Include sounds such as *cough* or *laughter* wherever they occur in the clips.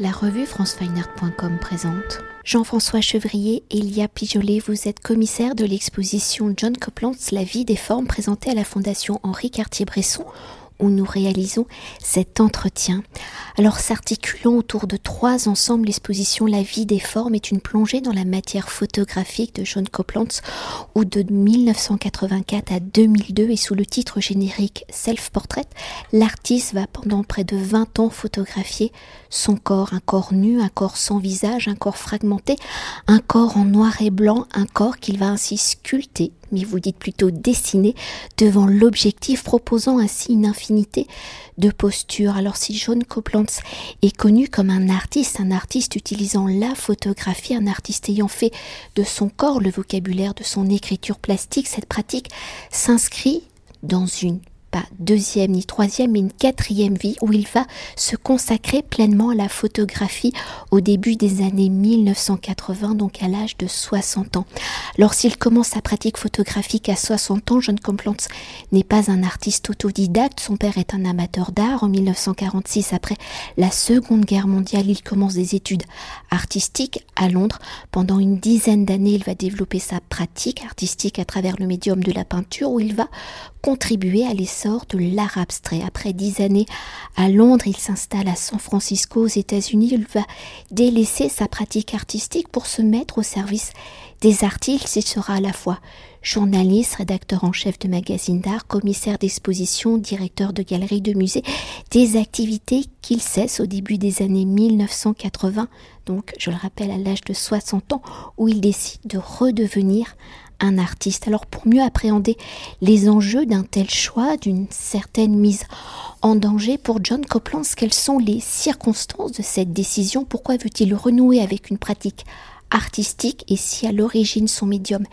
La revue francefineart.com présente. Jean-François Chevrier et Elia Pijolet, vous êtes commissaire de l'exposition John Copland's La vie des formes présentée à la Fondation Henri Cartier-Bresson où nous réalisons cet entretien. Alors s'articulant autour de trois ensembles, l'exposition La vie des formes est une plongée dans la matière photographique de John Copland où de 1984 à 2002 et sous le titre générique Self-Portrait, l'artiste va pendant près de 20 ans photographier son corps, un corps nu, un corps sans visage, un corps fragmenté, un corps en noir et blanc, un corps qu'il va ainsi sculpter mais vous dites plutôt dessiner, devant l'objectif, proposant ainsi une infinité de postures. Alors si John Copeland est connu comme un artiste, un artiste utilisant la photographie, un artiste ayant fait de son corps le vocabulaire de son écriture plastique, cette pratique s'inscrit dans une deuxième ni troisième, mais une quatrième vie où il va se consacrer pleinement à la photographie au début des années 1980, donc à l'âge de 60 ans. Lorsqu'il commence sa pratique photographique à 60 ans, John Complance n'est pas un artiste autodidacte, son père est un amateur d'art. En 1946, après la Seconde Guerre mondiale, il commence des études artistiques à Londres. Pendant une dizaine d'années, il va développer sa pratique artistique à travers le médium de la peinture où il va contribuer à l'essor de l'art abstrait. Après dix années à Londres, il s'installe à San Francisco aux États-Unis. Il va délaisser sa pratique artistique pour se mettre au service des artistes. Il sera à la fois journaliste, rédacteur en chef de magazine d'art, commissaire d'exposition, directeur de galerie de musée, des activités qu'il cesse au début des années 1980, donc je le rappelle à l'âge de 60 ans, où il décide de redevenir un artiste. Alors pour mieux appréhender les enjeux d'un tel choix, d'une certaine mise en danger pour John Copland, quelles sont les circonstances de cette décision? Pourquoi veut-il renouer avec une pratique artistique? Et si à l'origine son médium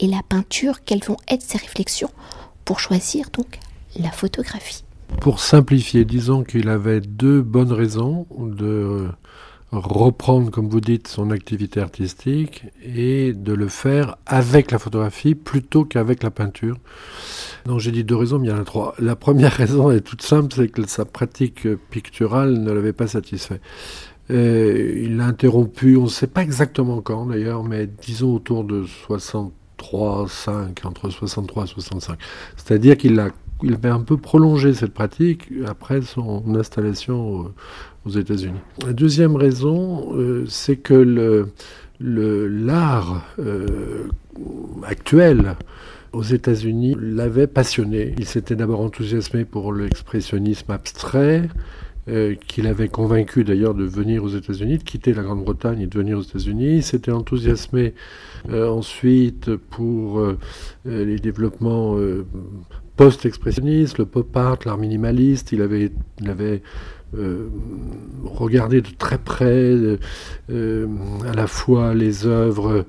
est la peinture, quelles vont être ses réflexions pour choisir donc la photographie? Pour simplifier, disons qu'il avait deux bonnes raisons de reprendre, comme vous dites, son activité artistique et de le faire avec la photographie plutôt qu'avec la peinture. Donc j'ai dit deux raisons, mais il y en a trois. La première *laughs* raison est toute simple, c'est que sa pratique picturale ne l'avait pas satisfait. il l'a interrompu, on ne sait pas exactement quand d'ailleurs, mais disons autour de 63, 5, entre 63 et 65. C'est-à-dire qu'il a il avait un peu prolongé cette pratique après son installation aux États-Unis. La deuxième raison, euh, c'est que l'art euh, actuel aux États-Unis l'avait passionné. Il s'était d'abord enthousiasmé pour l'expressionnisme abstrait, euh, qu'il avait convaincu d'ailleurs de venir aux États-Unis, de quitter la Grande-Bretagne et de venir aux États-Unis. Il s'était enthousiasmé ensuite pour les développements post-expressionnistes, le pop art, l'art minimaliste. Il avait, euh, regarder de très près euh, euh, à la fois les œuvres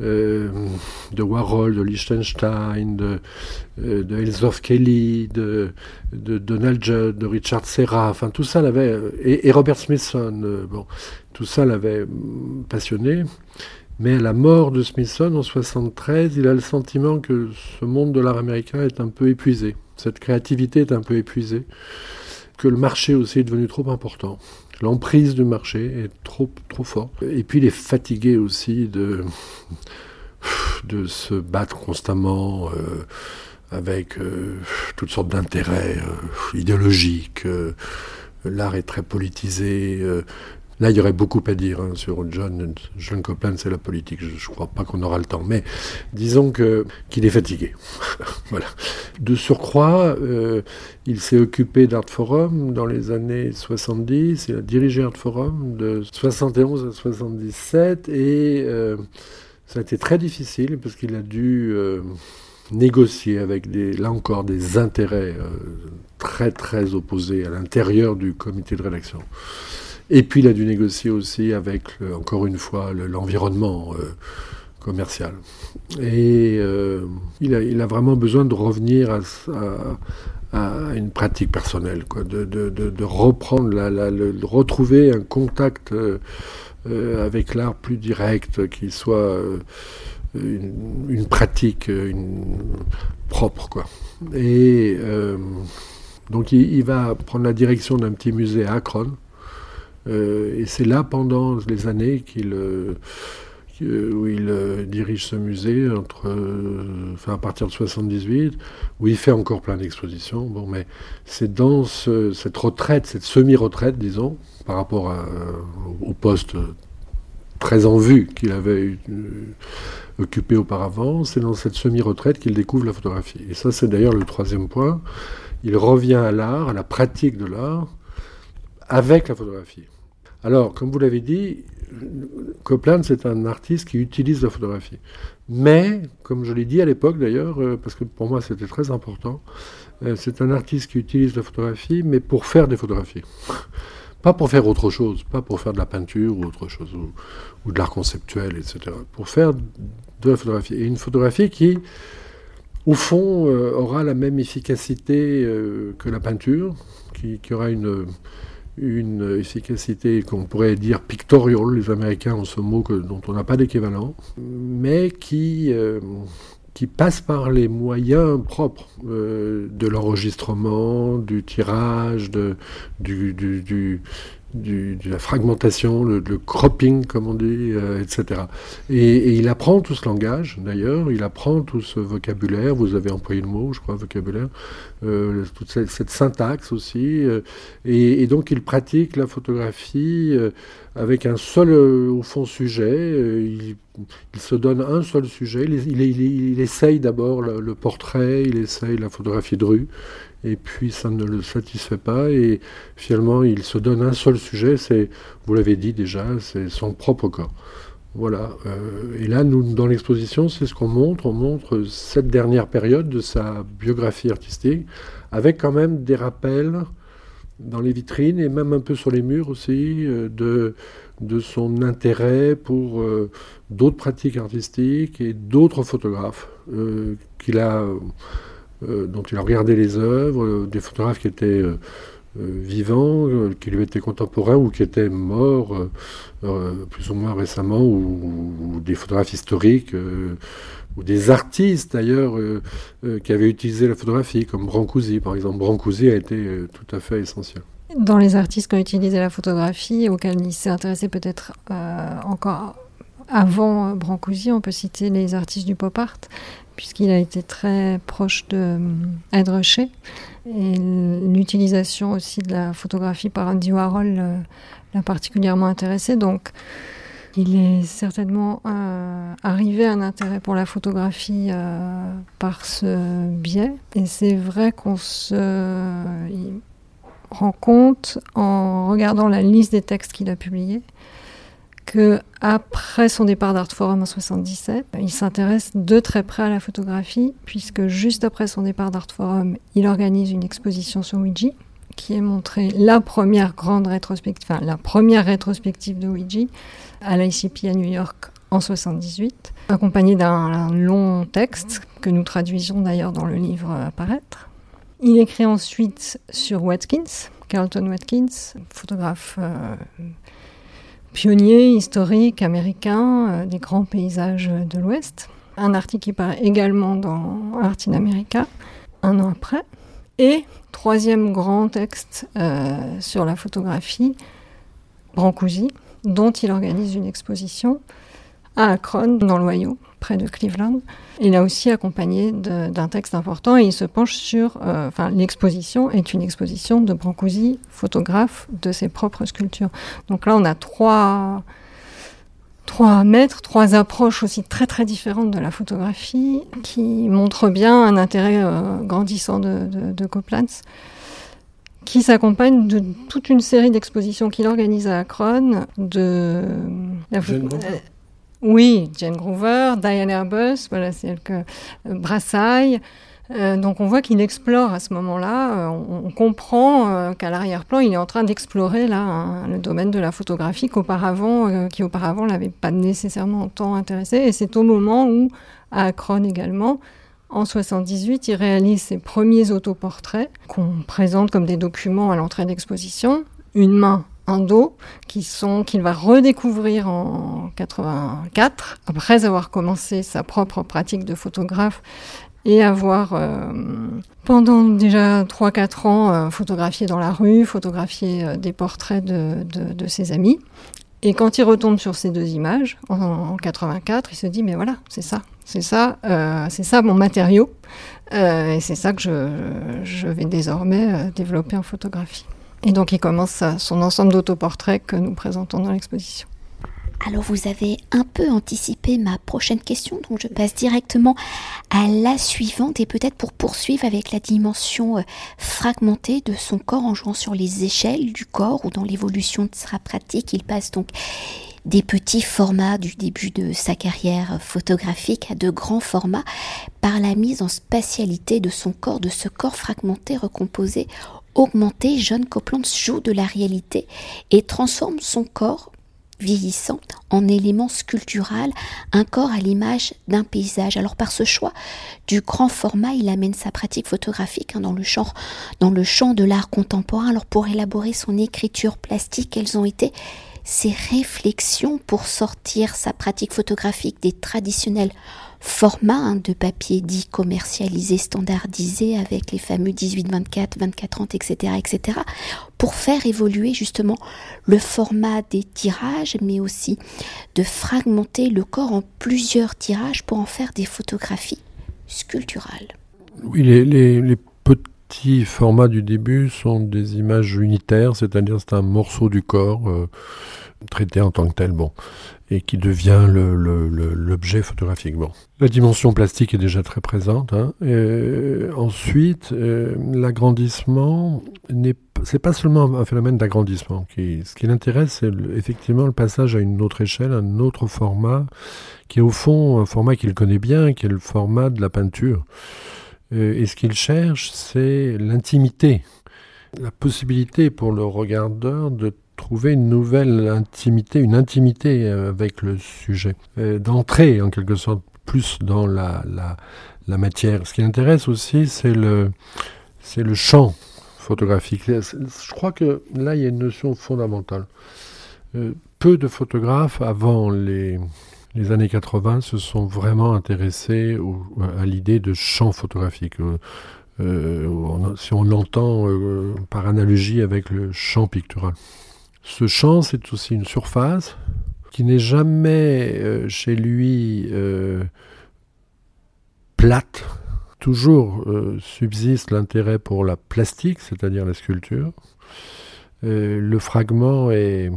de Warhol, de Liechtenstein, de, de Kelly, de, Donald Judd, de Richard Serra, enfin et, Robert Smithson, bon, tout ça l'avait passionné. Mais à la mort de Smithson en 73, il a le sentiment que ce monde de l'art américain est un peu épuisé. Cette créativité est un peu épuisée que le marché aussi est devenu trop important. L'emprise du marché est trop, trop forte. Et puis il est fatigué aussi de, de se battre constamment euh, avec euh, toutes sortes d'intérêts euh, idéologiques. L'art est très politisé. Là, il y aurait beaucoup à dire hein, sur John, John Copeland, c'est la politique. Je ne crois pas qu'on aura le temps. Mais disons qu'il est fatigué. *laughs* De surcroît, euh, il s'est occupé d'Art Forum dans les années 70. Il a dirigé Art Forum de 71 à 77. Et euh, ça a été très difficile parce qu'il a dû... Euh, négocier avec là encore des intérêts très très opposés à l'intérieur du comité de rédaction. Et puis il a dû négocier aussi avec, encore une fois, l'environnement euh, commercial. Et euh, il, a, vraiment besoin de revenir à, une pratique personnelle, quoi, de, reprendre, de retrouver un contact euh, avec l'art plus direct, qui soit une, une, pratique une, propre. Quoi. Et donc il, il, va prendre la direction d'un petit musée à Akron et c'est là, pendant les années, qu'il où il dirige ce musée entre, enfin, à partir de 78, où il fait encore plein d'expositions. Bon, mais c'est dans cette retraite, cette semi-retraite, disons, par rapport au poste très en vue qu'il avait occupé auparavant, c'est dans cette semi-retraite qu'il découvre la photographie. Et ça, c'est d'ailleurs le troisième point. Il revient à l'art, à la pratique de l'art, avec la photographie. Alors, comme vous l'avez dit, Copland, c'est un artiste qui utilise la photographie. Mais, comme je l'ai dit à l'époque d'ailleurs, euh, parce que pour moi c'était très important, euh, c'est un artiste qui utilise la photographie, mais pour faire des photographies. *laughs* Pas pour faire autre chose, pas pour faire de la peinture ou autre chose, ou, de l'art conceptuel, etc. Pour faire de la photographie. Et une photographie qui, au fond, euh, aura la même efficacité que la peinture, qui, aura une, une efficacité qu'on pourrait dire pictorial, les Américains ont ce mot dont on n'a pas d'équivalent, mais qui, euh, qui passe par les moyens propres euh, de l'enregistrement, du tirage, de, du, de la fragmentation, le, cropping, comme on dit, euh, etc. Et, il apprend tout ce langage, d'ailleurs, il apprend tout ce vocabulaire, vous avez employé le mot, je crois, vocabulaire, euh, toute cette, syntaxe aussi, euh, et, donc il pratique la photographie avec un seul, au fond, sujet, il, se donne un seul sujet, il, il essaye d'abord le, le, portrait, il essaye la photographie de rue, et puis ça ne le satisfait pas, et finalement il se donne un seul sujet, c'est, vous l'avez dit déjà, c'est son propre corps. Voilà. Euh, et là, dans l'exposition, c'est ce qu'on montre. On montre cette dernière période de sa biographie artistique, avec quand même des rappels dans les vitrines et même un peu sur les murs aussi euh, de, de son intérêt pour euh, d'autres pratiques artistiques et d'autres photographes qu'il a euh, dont il a regardé les œuvres, euh, des photographes qui étaient euh, vivants, qui lui étaient contemporains ou qui étaient morts plus ou moins récemment, ou, des photographes historiques, ou des artistes d'ailleurs qui avaient utilisé la photographie, comme Brancusi par exemple. Brancusi a été tout à fait essentiel. Dans les artistes qui ont utilisé la photographie, auxquels il s'est intéressé peut-être encore avant Brancusi, on peut citer les artistes du pop art, puisqu'il a été très proche de euh, Ruscha. Et l'utilisation aussi de la photographie par Andy Warhol euh, l'a particulièrement intéressé. Donc, il est certainement euh, arrivé à un intérêt pour la photographie par ce biais. Et c'est vrai qu'on se rend compte en regardant la liste des textes qu'il a publiés que après son départ d'Art Forum en 77, il s'intéresse de très près à la photographie, puisque juste après son départ d'Art Forum, il organise une exposition sur Ouija, qui est montrée la première grande rétrospective, enfin la première rétrospective de Ouija à l'ICP à New York en 78, accompagnée d'un long texte que nous traduisons d'ailleurs dans le livre à paraître. Il écrit ensuite sur Watkins, Carlton Watkins, photographe euh, pionnier historique américain euh, des grands paysages de l'Ouest. Un article qui paraît également dans Art in America, un an après. Et troisième grand texte euh, sur la photographie, Brancusi, dont il organise une exposition à Akron, dans l'Ohio, près de Cleveland. Il a aussi accompagné d'un texte important et il se penche sur. Euh, enfin, l'exposition est une exposition de Brancusi, photographe de ses propres sculptures. Donc là, on a trois, trois maîtres, trois approches aussi très très différentes de la photographie qui montrent bien un intérêt euh, grandissant de, de, de qui s'accompagne de toute une série d'expositions qu'il organise à Akron, de oui, Jane Groover, Diane Airbus, voilà, c'est que euh, Brassailles. Euh, donc on voit qu'il explore à ce moment-là, euh, on, comprend qu'à l'arrière-plan, il est en train d'explorer là le domaine de la photographie qu'auparavant, qui auparavant l'avait pas nécessairement tant intéressé. Et c'est au moment où, à Akron également, en 78, il réalise ses premiers autoportraits qu'on présente comme des documents à l'entrée d'exposition. Une main un dos qui sont qu'il va redécouvrir en 84 après avoir commencé sa propre pratique de photographe et avoir pendant déjà 3-4 ans photographié dans la rue, photographié des portraits de, de, ses amis. Et quand il retombe sur ces deux images, en, en 84, il se dit, mais voilà, c'est ça, c'est ça, c'est ça mon matériau. et c'est ça que je, je vais désormais développer en photographie. Et donc il commence son ensemble d'autoportraits que nous présentons dans l'exposition. Alors vous avez un peu anticipé ma prochaine question, donc je passe directement à la suivante et peut-être pour poursuivre avec la dimension euh, fragmentée de son corps en jouant sur les échelles du corps ou dans l'évolution de sa pratique. Il passe donc des petits formats du début de sa carrière photographique à de grands formats par la mise en spatialité de son corps, de ce corps fragmenté, recomposé, augmenté. John Copeland joue de la réalité et transforme son corps vieillissant en élément sculptural, un corps à l'image d'un paysage. Alors par ce choix du grand format, il amène sa pratique photographique hein, dans, le champ, dans le champ de l'art contemporain. Alors pour élaborer son écriture plastique, quelles ont été ses réflexions pour sortir sa pratique photographique des traditionnels formats hein, de papier dit commercialisé, standardisé avec les fameux 18-24, 24-30, etc., etc., pour faire évoluer justement le format des tirages, mais aussi de fragmenter le corps en plusieurs tirages pour en faire des photographies sculpturales. Oui, les, petits formats du début sont des images unitaires, c'est-à-dire c'est un morceau du corps. Euh, traité en tant que tel, bon, et qui devient l'objet photographique. Bon. La dimension plastique est déjà très présente. Hein, ensuite, euh, l'agrandissement n'est c'est pas seulement un phénomène d'agrandissement. Ce qui l'intéresse, c'est effectivement le passage à une autre échelle, un autre format, qui est au fond un format qu'il connaît bien, qui est le format de la peinture. Euh, et ce qu'il cherche, c'est l'intimité, la possibilité pour le regardeur de trouver une nouvelle intimité, une intimité euh, avec le sujet, euh, d'entrer en quelque sorte plus dans la, la, matière. Ce qui intéresse aussi, c'est le, c'est le champ photographique. Je crois que là, il y a une notion fondamentale. Peu de photographes avant les, les années 80 se sont vraiment intéressés à l'idée de champ photographique. si on l'entend par analogie avec le champ pictural. Ce champ, c'est aussi une surface qui n'est jamais euh, chez lui euh, plate. Toujours euh, subsiste l'intérêt pour la plastique, c'est-à-dire la sculpture. le fragment est,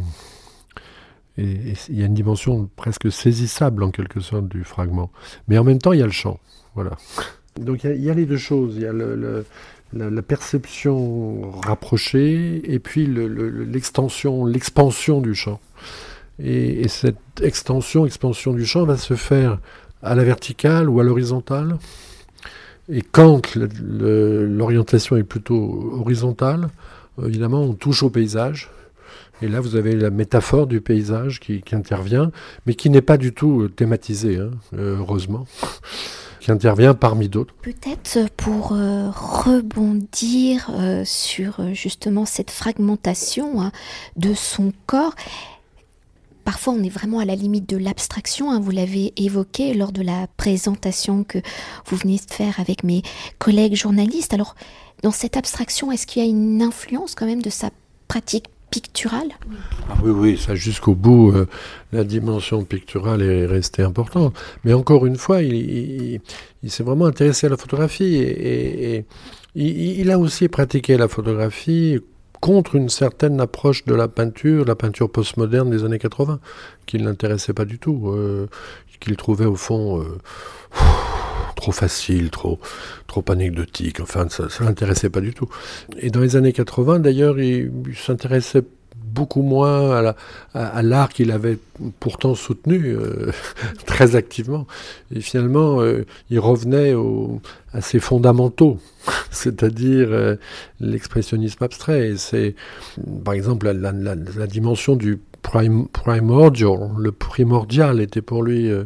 il y a une dimension presque saisissable en quelque sorte du fragment. Mais en même temps, il y a le champ. Voilà. *laughs* Donc il y, a, les deux choses. Il y a la, perception rapprochée et puis l'extension, l'expansion du champ. Et, cette extension, expansion du champ va se faire à la verticale ou à l'horizontale. Et quand l'orientation est plutôt horizontale, évidemment, on touche au paysage. Et là, vous avez la métaphore du paysage qui, intervient, mais qui n'est pas du tout thématisée, hein, heureusement *laughs* qui intervient parmi d'autres. Peut-être pour euh, rebondir euh, sur euh, justement cette fragmentation hein, de son corps, parfois on est vraiment à la limite de l'abstraction, hein, vous l'avez évoqué lors de la présentation que vous venez de faire avec mes collègues journalistes. Alors, dans cette abstraction, est-ce qu'il y a une influence quand même de sa pratique ah Oui, oui, ça jusqu'au bout, euh, la dimension picturale est restée importante. Mais encore une fois, il, s'est vraiment intéressé à la photographie et, il, a aussi pratiqué la photographie contre une certaine approche de la peinture, la peinture postmoderne des années 80, qui ne l'intéressait pas du tout, euh, qu'il trouvait au fond... Euh, trop facile, trop, trop anecdotique. Enfin, ça ne l'intéressait pas du tout. Et dans les années 80, d'ailleurs, il, s'intéressait beaucoup moins à l'art qu'il avait pourtant soutenu euh, *laughs* très activement. Et finalement, euh, il revenait à ses fondamentaux, *laughs* c'est-à-dire euh, l'expressionnisme abstrait. Et c'est, par exemple, la dimension du primordial, le primordial était pour lui euh,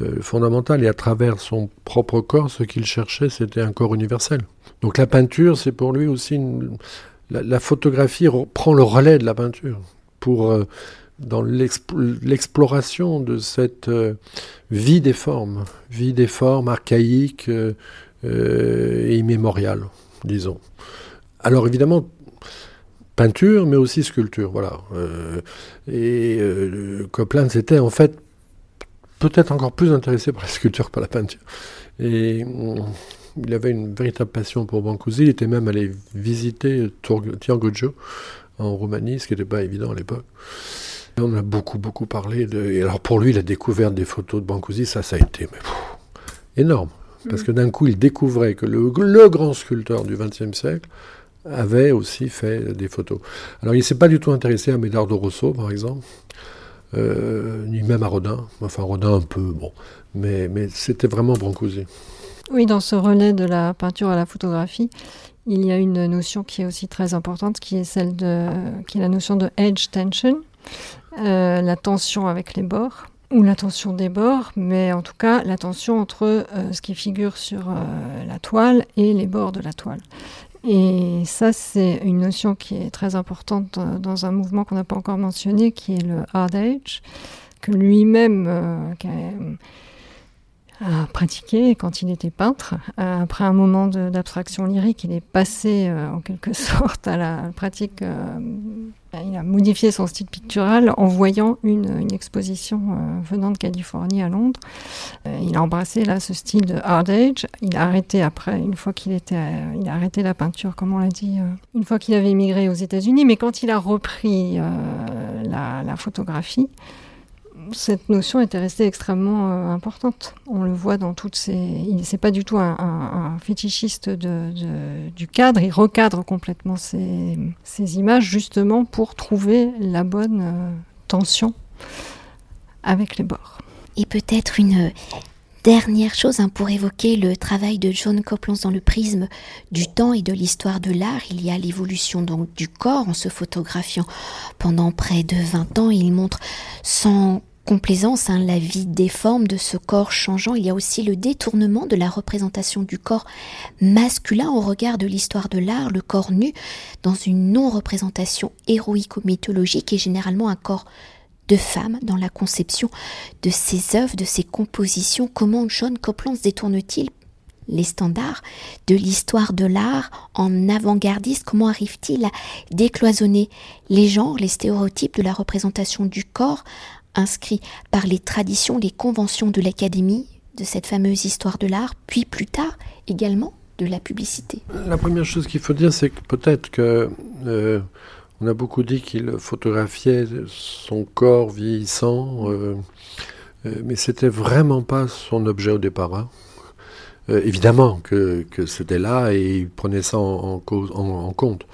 euh, fondamental et à travers son propre corps, ce qu'il cherchait, c'était un corps universel. Donc la peinture, c'est pour lui aussi la, photographie prend le relais de la peinture pour euh, dans l'exploration de cette vie des formes, vie des formes archaïques, et immémorial, disons. Alors évidemment, peinture, mais aussi sculpture, voilà. et Copland, c'était en fait peut-être encore plus intéressé par la sculpture que par la peinture. Et il avait une véritable passion pour Brancusi. Il était même allé visiter Tiangojo en Roumanie, ce qui n'était pas évident à l'époque. On a beaucoup, beaucoup parlé de. Et alors pour lui, la découverte des photos de Brancusi, ça, ça a été énorme. Parce mm. que d'un coup, il découvrait que le, le grand sculpteur du XXe siècle avait aussi fait des photos. Alors il ne s'est pas du tout intéressé à Medardo Rosso, par exemple, euh, ni même à Rodin. Enfin, Rodin un peu, bon. Mais, mais c'était vraiment Brancusi. Oui, dans ce relais de la peinture à la photographie, il y a une notion qui est aussi très importante, qui est celle de, qui est la notion de edge tension, euh, la tension avec les bords ou la tension des bords, mais en tout cas la tension entre euh, ce qui figure sur la toile et les bords de la toile. Et ça, c'est une notion qui est très importante dans un mouvement qu'on n'a pas encore mentionné, qui est le hard edge, que lui-même, a pratiqué quand il était peintre. Euh, après un moment d'abstraction lyrique, il est passé euh, en quelque *laughs* sorte à la pratique. Euh, il a modifié son style pictural en voyant une, exposition venant de Californie à Londres. il a embrassé là ce style de hard age. Il a arrêté après, une fois qu'il était, il a arrêté la peinture, comme on l'a dit, une fois qu'il avait immigré aux États-Unis. Mais quand il a repris la photographie, cette notion était restée extrêmement euh, importante. On le voit dans toutes ces. Il n'est pas du tout un, fétichiste du cadre. Il recadre complètement ces, images justement pour trouver la bonne euh, tension avec les bords. Et peut-être une dernière chose hein, pour évoquer le travail de John Copland dans le prisme du temps et de l'histoire de l'art. Il y a l'évolution donc du corps en se photographiant pendant près de 20 ans. Il montre sans complaisance, hein, la vie déforme de ce corps changeant. Il y a aussi le détournement de la représentation du corps masculin au regard de l'histoire de l'art, le corps nu, dans une non-représentation héroïque ou mythologique, et généralement un corps de femme dans la conception de ses œuvres, de ses compositions. Comment John Copland se détourne-t-il les standards de l'histoire de l'art en avant-gardiste? Comment arrive-t-il à décloisonner les genres, les stéréotypes de la représentation du corps inscrit par les traditions, les conventions de l'Académie, de cette fameuse histoire de l'art, puis plus tard également de la publicité. La première chose qu'il faut dire, c'est que peut-être que euh, on a beaucoup dit qu'il photographiait son corps vieillissant, euh, euh, mais c'était vraiment pas son objet au départ. Hein. évidemment que, c'était là et il prenait ça en compte.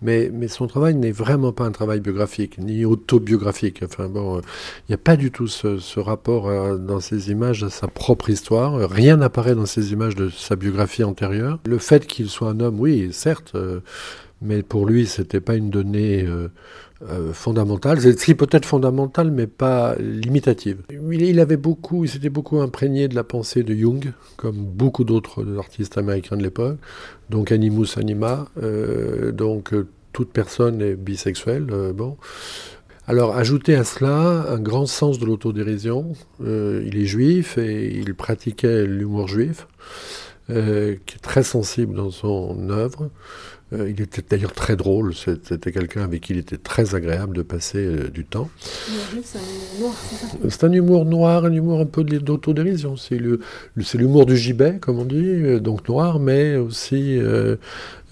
Mais, mais son travail n'est vraiment pas un travail biographique, ni autobiographique. Enfin bon, il n'y a pas du tout ce, ce rapport euh, dans ces images à sa propre histoire. Rien n'apparaît dans ces images de sa biographie antérieure. Le fait qu'il soit un homme, oui, certes, euh, mais pour lui, c'était pas une donnée euh, euh, fondamentale. C'est peut-être fondamental, mais pas limitative. Il, avait beaucoup, il s'était beaucoup imprégné de la pensée de Jung, comme beaucoup d'autres artistes américains de l'époque. Donc animus anima, euh, donc toute personne est bisexuelle. bon. Alors, ajouter à cela un grand sens de l'autodérision. il est juif et il pratiquait l'humour juif, qui est très sensible dans son œuvre. Euh, il était d'ailleurs très drôle, c'était quelqu'un avec qui il était très agréable de passer euh, du temps. C'est un humour noir, un humour un peu d'autodérision. C'est l'humour du gibet, comme on dit, euh, donc noir, mais aussi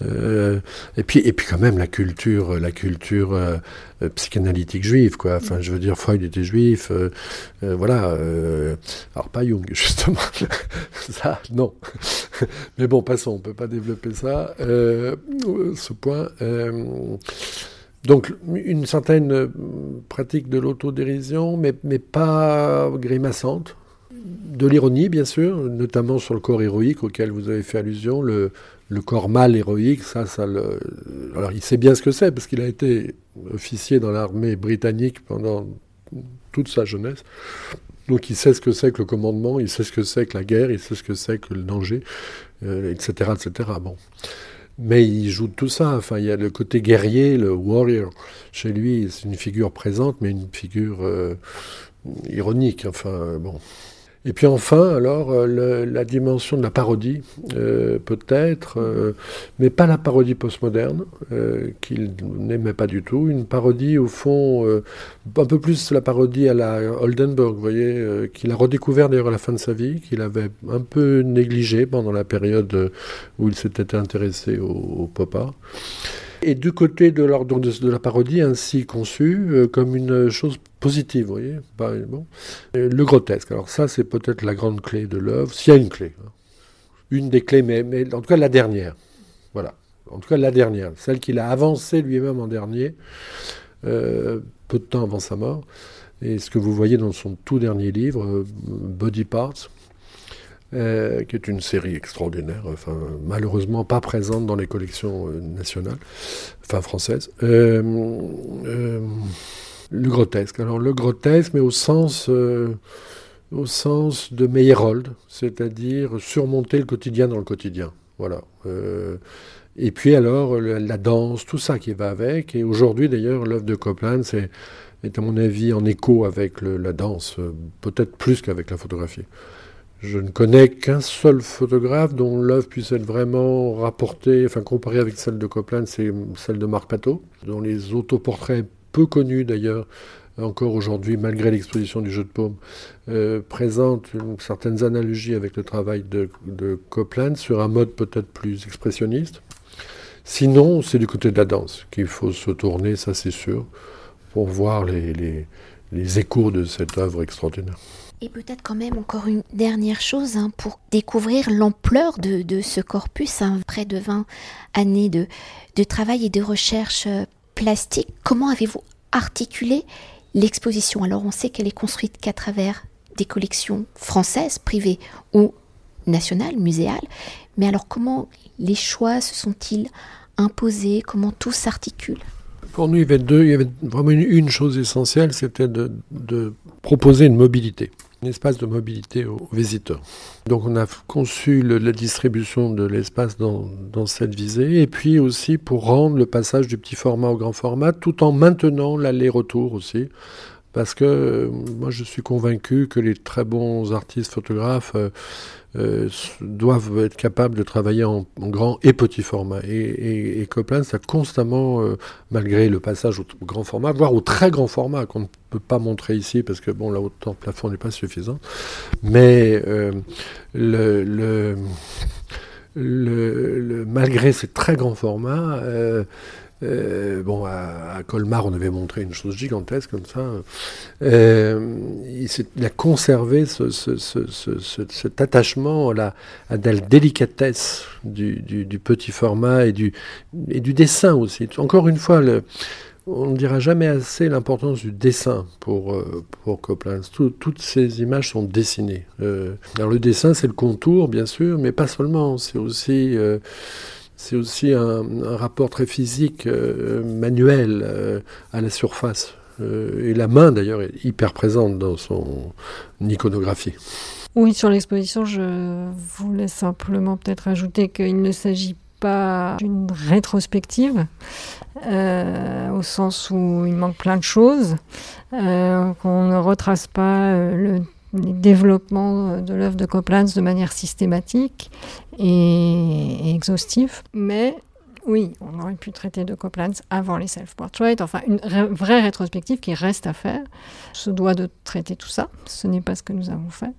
euh, et puis et puis quand même la culture la culture euh, psychanalytique juive quoi enfin je veux dire Freud était juif voilà alors pas Jung *laughs* justement ça non mais bon passons on peut pas développer ça ce point donc une certaine pratique de l'autodérision mais mais pas grimaçante de l'ironie, bien sûr, notamment sur le corps héroïque auquel vous avez fait allusion, le, le corps mâle héroïque, ça, ça. Alors il sait bien ce que c'est, parce qu'il a été officier dans l'armée britannique pendant toute sa jeunesse. Donc il sait ce que c'est que le commandement, il sait ce que c'est que la guerre, il sait ce que c'est que le danger, etc., euh, etc. Bon. Mais il joue de tout ça. Enfin, il y a le côté guerrier, le warrior. Chez lui, c'est une figure présente, mais une figure euh, ironique. Enfin, bon. Et puis enfin, alors, euh, la dimension de la parodie, euh, peut-être, euh, mais pas la parodie postmoderne, qu'il n'aimait pas du tout. Une parodie, au fond, un peu plus la parodie à la Oldenburg, vous voyez, qu'il a redécouvert d'ailleurs à la fin de sa vie, qu'il avait un peu négligé pendant la période où il s'était intéressé au, au pop art. Et du côté de, la parodie, ainsi conçue euh, comme une chose positive, vous voyez. Le grotesque, alors ça, c'est peut-être la grande clé de l'œuvre, s'il y a une clé. Hein. Une des clés, mais, mais, en tout cas la dernière. Voilà. En tout cas la dernière, celle qu'il a avancée lui-même en dernier, euh, peu de temps avant sa mort. Et ce que vous voyez dans son tout dernier livre, euh, Body Parts, euh, qui est une série extraordinaire, malheureusement pas présente dans les collections euh, nationales, enfin françaises. Euh, le grotesque. Alors le grotesque, mais au sens, au sens de Meyerhold, c'est-à-dire surmonter le quotidien dans le quotidien. Voilà. et puis alors la, danse, tout ça qui va avec. Et aujourd'hui d'ailleurs, l'œuvre de Copland, c'est est à mon avis en écho avec la danse, peut-être plus qu'avec la photographie. Je ne connais qu'un seul photographe dont l'œuvre puisse être vraiment rapportée, enfin comparée avec celle de Copland, c'est celle de Marc Pateau, dont les autoportraits peu connus d'ailleurs, encore aujourd'hui, malgré l'exposition du jeu de paume, euh, présentent certaines analogies avec le travail de, Copland sur un mode peut-être plus expressionniste. Sinon, c'est du côté de la danse qu'il faut se tourner, ça c'est sûr, pour voir les, les échos de cette œuvre extraordinaire. Et peut-être quand même encore une dernière chose hein, pour découvrir l'ampleur de, ce corpus, hein, près de 20 années de, travail et de recherche euh, plastique. Comment avez-vous articulé l'exposition? Alors on sait qu'elle est construite qu'à travers des collections françaises, privées ou nationales, muséales. Mais alors comment les choix se sont-ils imposés? Comment tout s'articule? Pour nous, il y avait vraiment une, chose essentielle, c'était de proposer une mobilité un espace de mobilité aux visiteurs. Donc on a conçu la distribution de l'espace dans, dans, cette visée, et puis aussi pour rendre le passage du petit format au grand format, tout en maintenant l'aller-retour aussi, parce que euh, moi je suis convaincu que les très bons artistes photographes euh, euh, doivent être capables de travailler en, grand et petit format. Et, et, ça constamment, malgré le passage au, grand format, voire au très grand format, qu'on ne peut pas montrer ici, parce que bon, la hauteur plafond n'est pas suffisante, mais le, le, le, malgré ces très grands formats, euh, bon, à, Colmar, on avait montré une chose gigantesque comme ça. Euh, il, a conservé cet attachement à la, à la délicatesse du, petit format et du, et du dessin aussi. Encore une fois, le, on ne dira jamais assez l'importance du dessin pour, euh, pour Copland. toutes ces images sont dessinées. alors le dessin, c'est le contour, bien sûr, mais pas seulement. C'est aussi c'est aussi un, rapport très physique, euh, manuel euh, à la surface. Euh, et la main, d'ailleurs, est hyper présente dans son iconographie. Oui, sur l'exposition, je voulais simplement peut-être ajouter qu'il ne s'agit pas d'une rétrospective, au sens où il manque plein de choses, qu'on ne retrace pas le développement de l'œuvre de Copland de manière systématique et, exhaustive. Mais oui, on aurait pu traiter de Copland avant les self-portraits, enfin une vraie rétrospective qui reste à faire. Se doit de traiter tout ça, ce n'est pas ce que nous avons fait.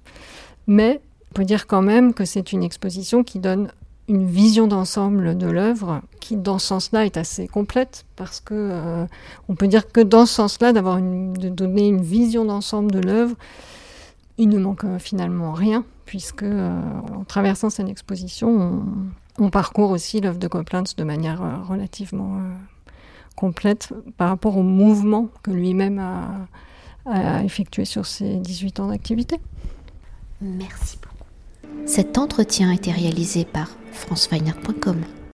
Mais on peut dire quand même que c'est une exposition qui donne une vision d'ensemble de l'œuvre qui, dans ce sens-là, est assez complète parce que euh, on peut dire que dans ce sens-là, d'avoir de donner une vision d'ensemble de l'œuvre, il ne manque euh, finalement rien, puisque euh, en traversant cette exposition, on, parcourt aussi l'œuvre de Copland de manière euh, relativement complète par rapport au mouvement que lui-même a, effectué sur ses 18 ans d'activité. Merci beaucoup. Cet entretien a été réalisé par franceweiner.com.